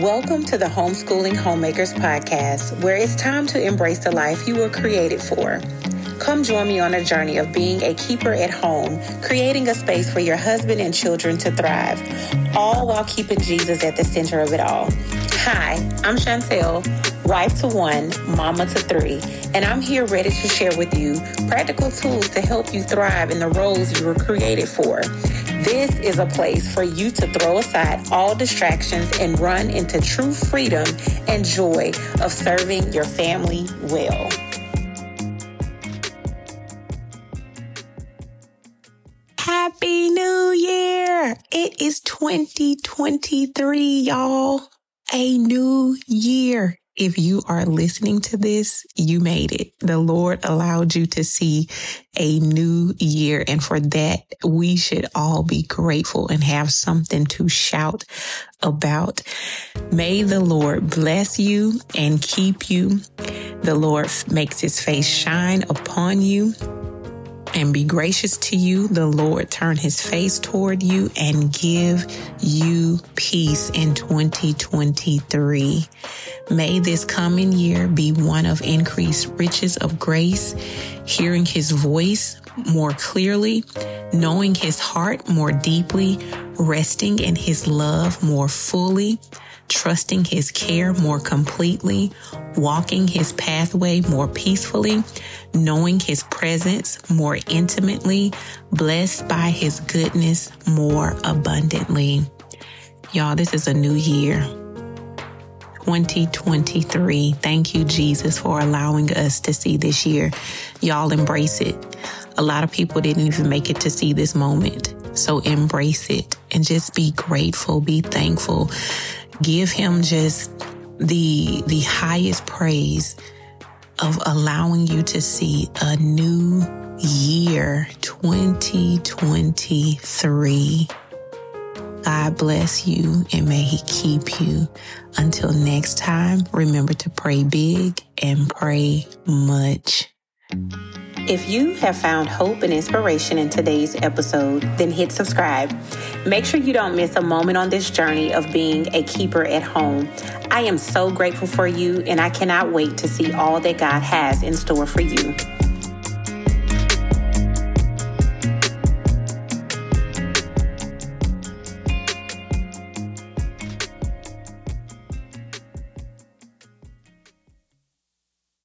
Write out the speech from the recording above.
Welcome to the Homeschooling Homemakers Podcast, where it's time to embrace the life you were created for. Come join me on a journey of being a keeper at home, creating a space for your husband and children to thrive, all while keeping Jesus at the center of it all. Hi, I'm Chantel, wife to one, mama to three, and I'm here ready to share with you practical tools to help you thrive in the roles you were created for. This is a place for you to throw aside all distractions and run into true freedom and joy of serving your family well. Happy New Year! It is 2023, y'all. A new year. If you are listening to this, you made it. The Lord allowed you to see a new year. And for that, we should all be grateful and have something to shout about. May the Lord bless you and keep you. The Lord makes his face shine upon you and be gracious to you. The Lord turn his face toward you and give you peace in 2023. May this coming year be one of increased riches of grace, hearing his voice more clearly, knowing his heart more deeply, resting in his love more fully, trusting his care more completely, walking his pathway more peacefully, knowing his presence more intimately, blessed by his goodness more abundantly. Y'all, this is a new year. 2023. Thank you, Jesus, for allowing us to see this year. Y'all embrace it. A lot of people didn't even make it to see this moment. So embrace it and just be grateful, be thankful. Give him just the the highest praise of allowing you to see a new year 2023. God bless you and may He keep you. Until next time, remember to pray big and pray much. If you have found hope and inspiration in today's episode, then hit subscribe. Make sure you don't miss a moment on this journey of being a keeper at home. I am so grateful for you, and I cannot wait to see all that God has in store for you.